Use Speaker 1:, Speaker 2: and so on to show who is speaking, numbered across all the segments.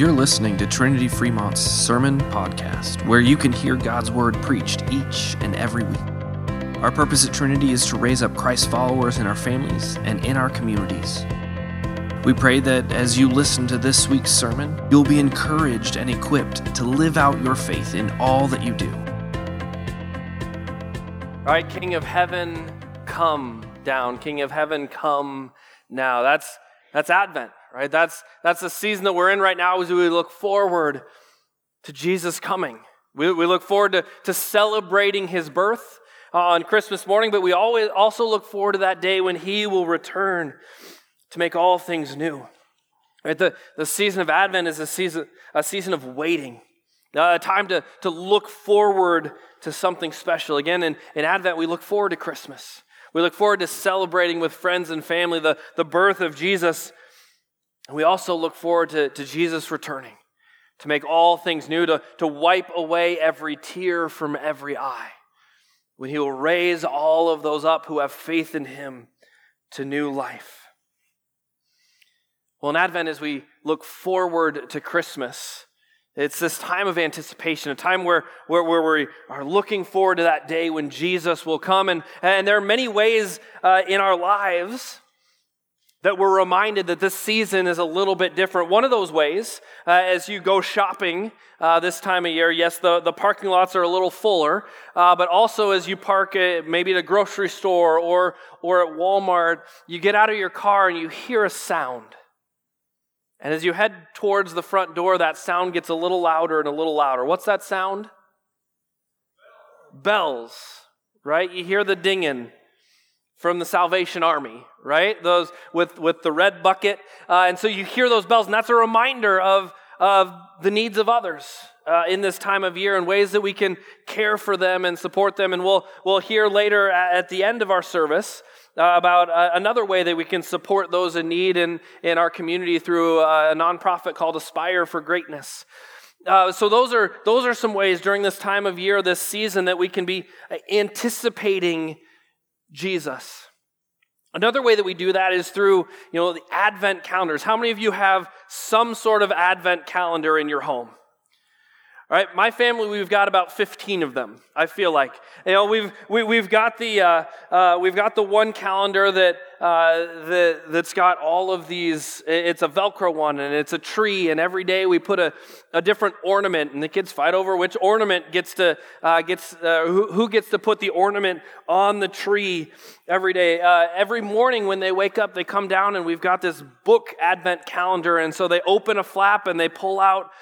Speaker 1: You're listening to Trinity Fremont's Sermon Podcast, where you can hear God's Word preached each and every week. Our purpose at Trinity is to raise up Christ followers in our families and in our communities. We pray that as you listen to this week's sermon, you'll be encouraged and equipped to live out your faith in all that you do.
Speaker 2: All right, King of Heaven, come down. King of Heaven, come now. That's that's Advent, right? That's that's the season that we're in right now as we look forward to Jesus coming. We, we look forward to, to celebrating his birth uh, on Christmas morning, but we always also look forward to that day when he will return to make all things new. Right? The, the season of Advent is a season, a season of waiting, uh, a time to, to look forward to something special. Again, in, in Advent, we look forward to Christmas. We look forward to celebrating with friends and family the, the birth of Jesus. We also look forward to, to Jesus returning to make all things new, to, to wipe away every tear from every eye, when he will raise all of those up who have faith in him to new life. Well, in Advent, as we look forward to Christmas, it's this time of anticipation, a time where, where, where we are looking forward to that day when Jesus will come. And, and there are many ways uh, in our lives that we're reminded that this season is a little bit different. One of those ways, uh, as you go shopping uh, this time of year, yes, the, the parking lots are a little fuller, uh, but also as you park at maybe at a grocery store or, or at Walmart, you get out of your car and you hear a sound. And as you head towards the front door, that sound gets a little louder and a little louder. What's that sound? Bells, right? You hear the dinging from the Salvation Army, right? Those with, with the red bucket. Uh, and so you hear those bells, and that's a reminder of, of the needs of others uh, in this time of year and ways that we can care for them and support them. And we'll, we'll hear later at the end of our service uh, about uh, another way that we can support those in need in, in our community through uh, a nonprofit called Aspire for Greatness. Uh, so those are those are some ways during this time of year, this season, that we can be anticipating Jesus. Another way that we do that is through, you know, the Advent calendars. How many of you have some sort of Advent calendar in your home? All right, my family, we've got about 15 of them, I feel like. You know, we've, we, have we have got the, uh, uh, we've got the one calendar that, uh, that, that's got all of these, it's a Velcro one and it's a tree, and every day we put a, a different ornament, and the kids fight over which ornament gets to, uh, gets, uh, who, who, gets to put the ornament on the tree every day. Uh, every morning when they wake up, they come down and we've got this book Advent calendar, and so they open a flap and they pull out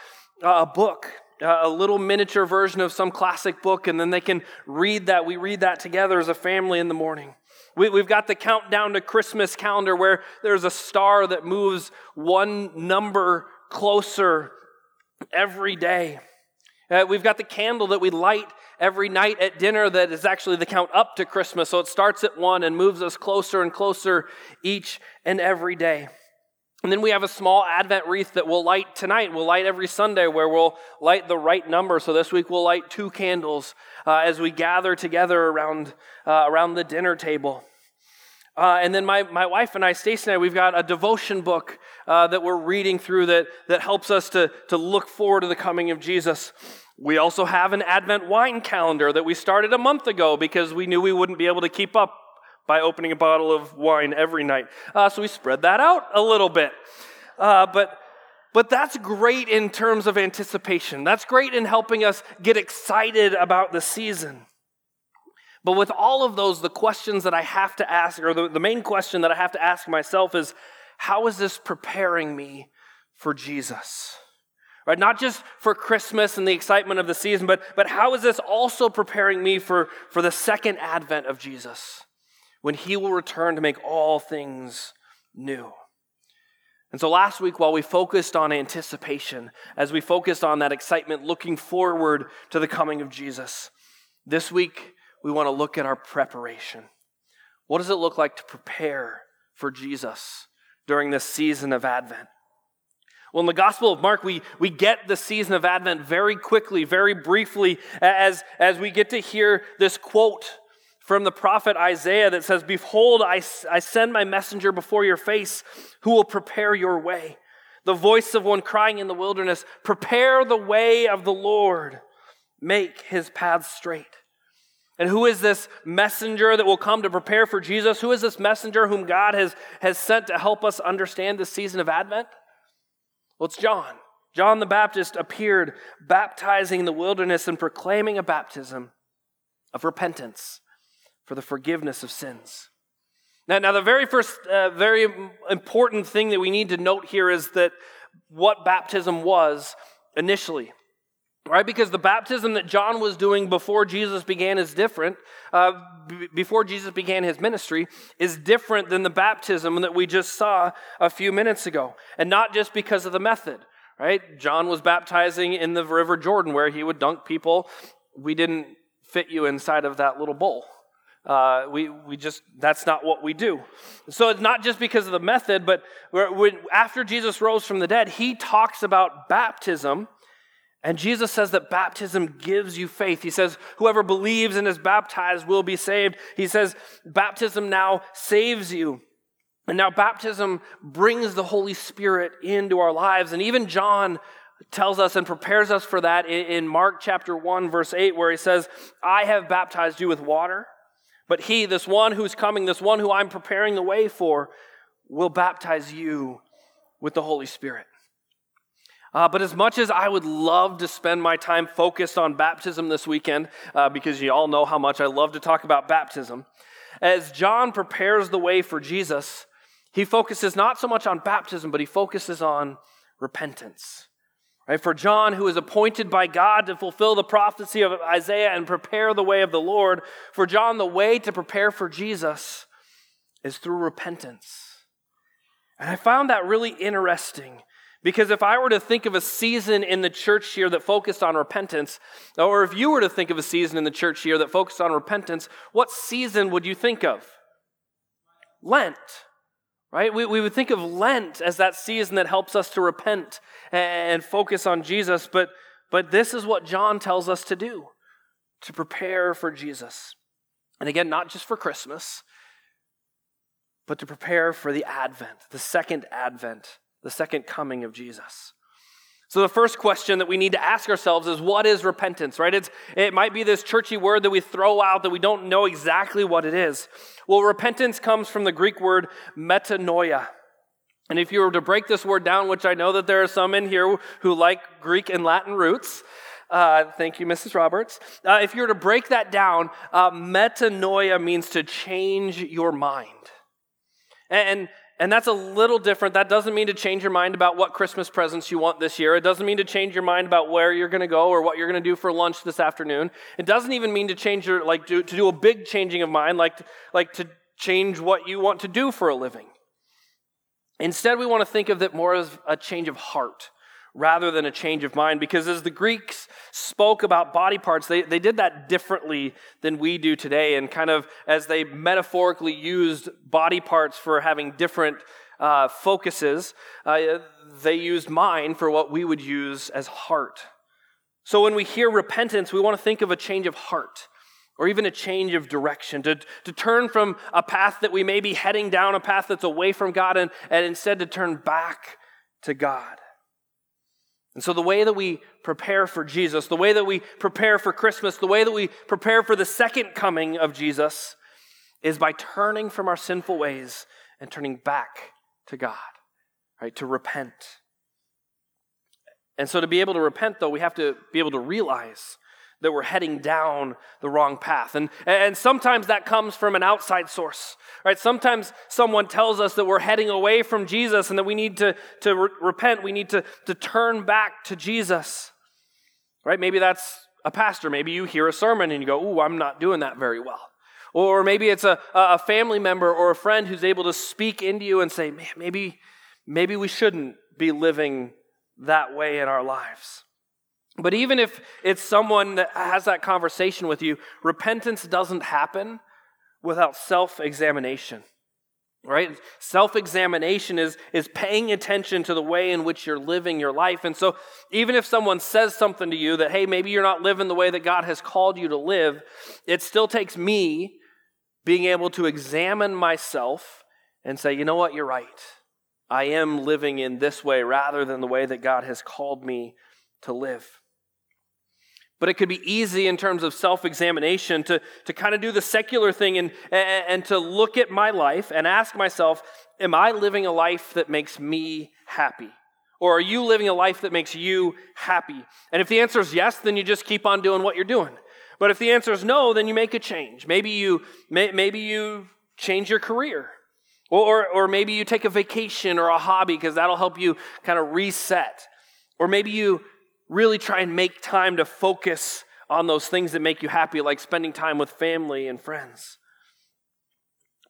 Speaker 2: a book a little miniature version of some classic book, and then they can read that. We read that together as a family in the morning. We, have got the countdown to Christmas calendar where there's a star that moves one number closer every day. Uh, we've got the candle that we light every night at dinner that is actually the count up to Christmas. So it starts at one and moves us closer and closer each and every day. And then we have a small Advent wreath that we'll light tonight. We'll light every Sunday where we'll light the right number. So this week we'll light two candles uh, as we gather together around, uh, around the dinner table. Uh, and then my, my wife and I, Stacy and I, we've got a devotion book uh, that we're reading through that, that helps us to, to look forward to the coming of Jesus. We also have an Advent wine calendar that we started a month ago because we knew we wouldn't be able to keep up by opening a bottle of wine every night. Uh, so we spread that out a little bit. Uh, but, but that's great in terms of anticipation. That's great in helping us get excited about the season. But with all of those, the questions that I have to ask, or the, the main question that I have to ask myself is how is this preparing me for Jesus? Right? Not just for Christmas and the excitement of the season, but, but how is this also preparing me for, for the second advent of Jesus? When he will return to make all things new. And so last week, while we focused on anticipation, as we focused on that excitement looking forward to the coming of Jesus, this week we want to look at our preparation. What does it look like to prepare for Jesus during this season of Advent? Well, in the Gospel of Mark, we, we get the season of Advent very quickly, very briefly, as, as we get to hear this quote from the prophet Isaiah that says, Behold, I, I send my messenger before your face who will prepare your way. the voice of one crying in the wilderness, Prepare the way of the Lord, make his paths straight. And who is this messenger that will come to prepare for Jesus? Who is this messenger whom God has, has sent to help us understand this season of Advent? Well, it's John. John the Baptist appeared baptizing in the wilderness and proclaiming a baptism of repentance for the forgiveness of sins. Now, now the very first, uh, very important thing that we need to note here is that what baptism was initially right? Because the baptism that John was doing before Jesus began is different, uh, b- before Jesus began his ministry, is different than the baptism that we just saw a few minutes ago. And not just because of the method, right? John was baptizing in the River Jordan where he would dunk people. We didn't fit you inside of that little bowl. Uh, we, we just, that's not what we do. So it's not just because of the method, but after Jesus rose from the dead, he talks about baptism and Jesus says that baptism gives you faith. He says, whoever believes and is baptized will be saved. He says, baptism now saves you. And now baptism brings the Holy Spirit into our lives. And even John tells us and prepares us for that in Mark chapter 1, verse 8, where he says, I have baptized you with water, but he, this one who's coming, this one who I'm preparing the way for, will baptize you with the Holy Spirit. Uh, but as much as I would love to spend my time focused on baptism this weekend, uh, because you all know how much I love to talk about baptism, as John prepares the way for Jesus, he focuses not so much on baptism, but he focuses on repentance. Right? For John, who is appointed by God to fulfill the prophecy of Isaiah and prepare the way of the Lord, for John, the way to prepare for Jesus is through repentance. And I found that really interesting because if I were to think of a season in the church here that focused on repentance, or if you were to think of a season in the church here that focused on repentance, what season would you think of? Lent, right? We, we would think of Lent as that season that helps us to repent and focus on Jesus, but, but this is what John tells us to do to prepare for Jesus. And again, not just for Christmas, but to prepare for the Advent, the second Advent the second coming of Jesus. So, the first question that we need to ask ourselves is what is repentance, right? It's, it might be this churchy word that we throw out that we don't know exactly what it is. Well, repentance comes from the Greek word metanoia. And if you were to break this word down, which I know that there are some in here who like Greek and Latin roots, uh, thank you, Mrs. Roberts. Uh, if you were to break that down, uh, metanoia means to change your mind. And, and that's a little different. That doesn't mean to change your mind about what Christmas presents you want this year. It doesn't mean to change your mind about where you're going to go or what you're going to do for lunch this afternoon. It doesn't even mean to change your, like, do, to do a big changing of mind, like, like to change what you want to do for a living. Instead, we want to think of it more as a change of heart rather than a change of mind. Because as the Greeks spoke about body parts, they, they did that differently than we do today. And kind of as they metaphorically used body parts for having different uh, focuses, uh, they used mind for what we would use as heart. So when we hear repentance, we want to think of a change of heart. Or even a change of direction, to, to turn from a path that we may be heading down, a path that's away from God, and, and instead to turn back to God. And so, the way that we prepare for Jesus, the way that we prepare for Christmas, the way that we prepare for the second coming of Jesus is by turning from our sinful ways and turning back to God, right? To repent. And so, to be able to repent, though, we have to be able to realize that we're heading down the wrong path. And, and sometimes that comes from an outside source, right? Sometimes someone tells us that we're heading away from Jesus and that we need to, to re- repent. We need to, to turn back to Jesus, right? Maybe that's a pastor. Maybe you hear a sermon and you go, Ooh, I'm not doing that very well. Or maybe it's a, a family member or a friend who's able to speak into you and say, Man, maybe, maybe we shouldn't be living that way in our lives. But even if it's someone that has that conversation with you, repentance doesn't happen without self examination. Right? Self examination is, is paying attention to the way in which you're living your life. And so, even if someone says something to you that, hey, maybe you're not living the way that God has called you to live, it still takes me being able to examine myself and say, you know what, you're right. I am living in this way rather than the way that God has called me to live. But it could be easy in terms of self examination to, to kind of do the secular thing and, and, to look at my life and ask myself, Am I living a life that makes me happy? Or are you living a life that makes you happy? And if the answer is yes, then you just keep on doing what you're doing. But if the answer is no, then you make a change. Maybe you, may, maybe you change your career. Or, or maybe you take a vacation or a hobby because that'll help you kind of reset. Or maybe you really try and make time to focus on those things that make you happy, like spending time with family and friends.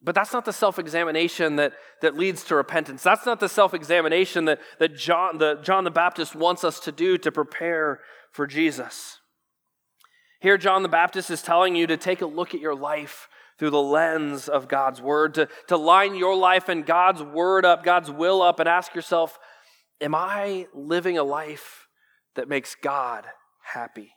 Speaker 2: But that's not the self examination that, that leads to repentance. That's not the self examination that, that John, the, John the Baptist wants us to do to prepare for Jesus. Here, John the Baptist is telling you to take a look at your life through the lens of God's Word, to, to line your life and God's Word up, God's will up, and ask yourself, Am I living a life that makes God happy.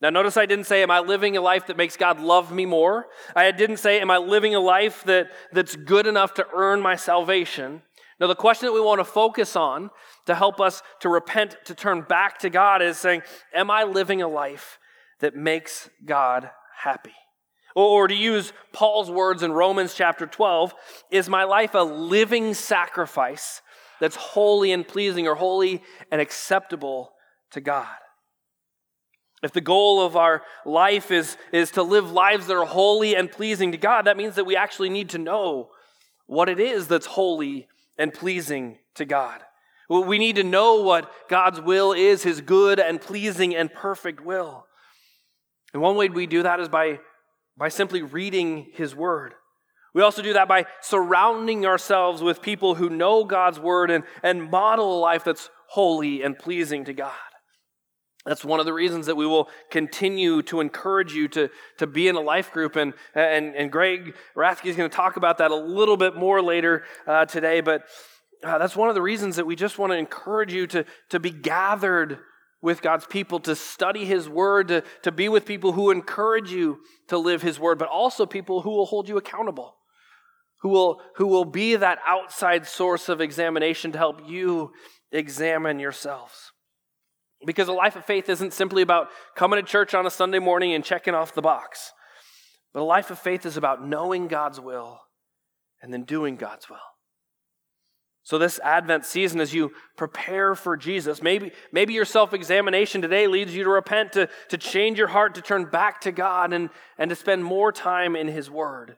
Speaker 2: Now, notice I didn't say, Am I living a life that makes God love me more? I didn't say, Am I living a life that, that's good enough to earn my salvation? Now, the question that we want to focus on to help us to repent, to turn back to God, is saying, Am I living a life that makes God happy? Or, to use Paul's words in Romans chapter 12, is my life a living sacrifice that's holy and pleasing or holy and acceptable to God. If the goal of our life is, is to live lives that are holy and pleasing to God, that means that we actually need to know what it is that's holy and pleasing to God. We need to know what God's will is, his good and pleasing and perfect will. And one way we do that is by, by simply reading his word. We also do that by surrounding ourselves with people who know God's word and, and model a life that's holy and pleasing to God. That's one of the reasons that we will continue to encourage you to, to be in a life group. And, and, and Greg Rathke is going to talk about that a little bit more later uh, today. But uh, that's one of the reasons that we just want to encourage you to, to be gathered with God's people, to study His Word, to, to be with people who encourage you to live His Word, but also people who will hold you accountable who will, who will be that outside source of examination to help you examine yourselves. Because a life of faith isn't simply about coming to church on a Sunday morning and checking off the box, but a life of faith is about knowing God's will and then doing God's will. So, this Advent season, as you prepare for Jesus, maybe, maybe your self examination today leads you to repent, to, to change your heart, to turn back to God, and, and to spend more time in His Word.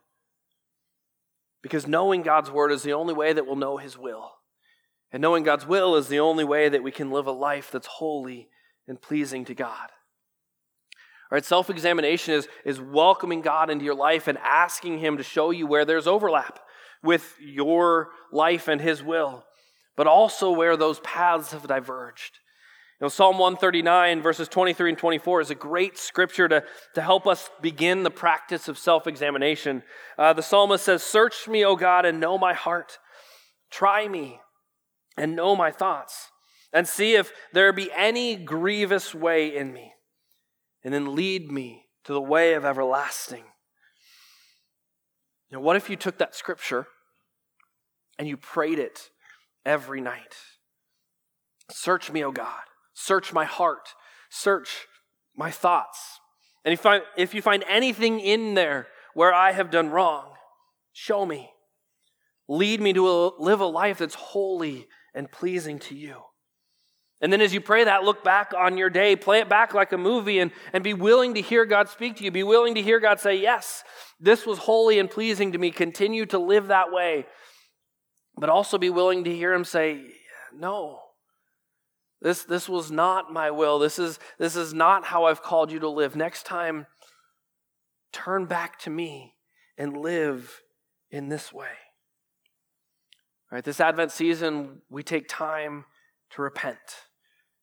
Speaker 2: Because knowing God's word is the only way that we'll know his will. And knowing God's will is the only way that we can live a life that's holy and pleasing to God. All right, self examination is, is welcoming God into your life and asking Him to show you where there's overlap with your life and His will, but also where those paths have diverged. You know, Psalm 139, verses 23 and 24, is a great scripture to, to help us begin the practice of self examination. Uh, the psalmist says, Search me, O God, and know my heart. Try me and know my thoughts, and see if there be any grievous way in me, and then lead me to the way of everlasting. You know, what if you took that scripture and you prayed it every night? Search me, O God Search my heart, search my thoughts. And if, I, if you find anything in there where I have done wrong, show me. Lead me to a, live a life that's holy and pleasing to you. And then as you pray that, look back on your day, play it back like a movie, and, and be willing to hear God speak to you. Be willing to hear God say, Yes, this was holy and pleasing to me. Continue to live that way. But also be willing to hear Him say, No, this, this was not my will. This is, this is not how I've called you to live. Next time, turn back to me and live in this way. Right, this Advent season, we take time to repent,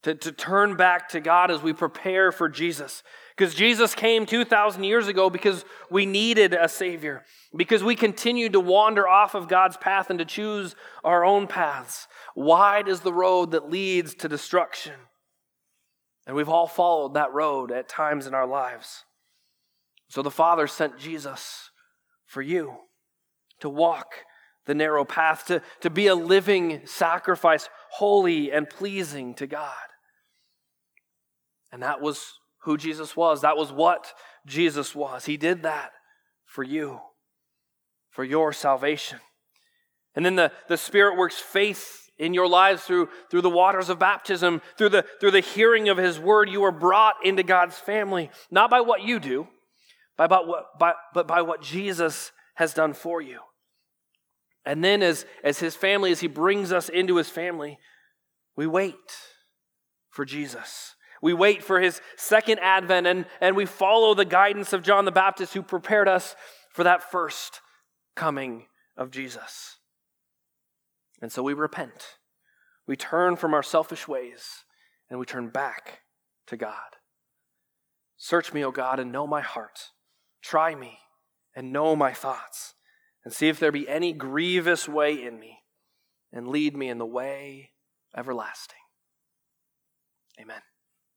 Speaker 2: to, to turn back to God as we prepare for Jesus. Because Jesus came 2,000 years ago because we needed a Savior, because we continued to wander off of God's path and to choose our own paths. Wide is the road that leads to destruction. And we've all followed that road at times in our lives. So the Father sent Jesus for you to walk the narrow path, to, to be a living sacrifice, holy and pleasing to God. And that was who Jesus was. That was what Jesus was. He did that for you, for your salvation. And then the, the Spirit works faith in your lives through, through the waters of baptism, through the, through the hearing of His word. You are brought into God's family, not by what you do, by, by what, by, but by what Jesus has done for you. And then, as, as His family, as He brings us into His family, we wait for Jesus. We wait for his second advent and, and we follow the guidance of John the Baptist who prepared us for that first coming of Jesus. And so we repent. We turn from our selfish ways and we turn back to God. Search me, O God, and know my heart. Try me and know my thoughts, and see if there be any grievous way in me, and lead me in the way everlasting. Amen.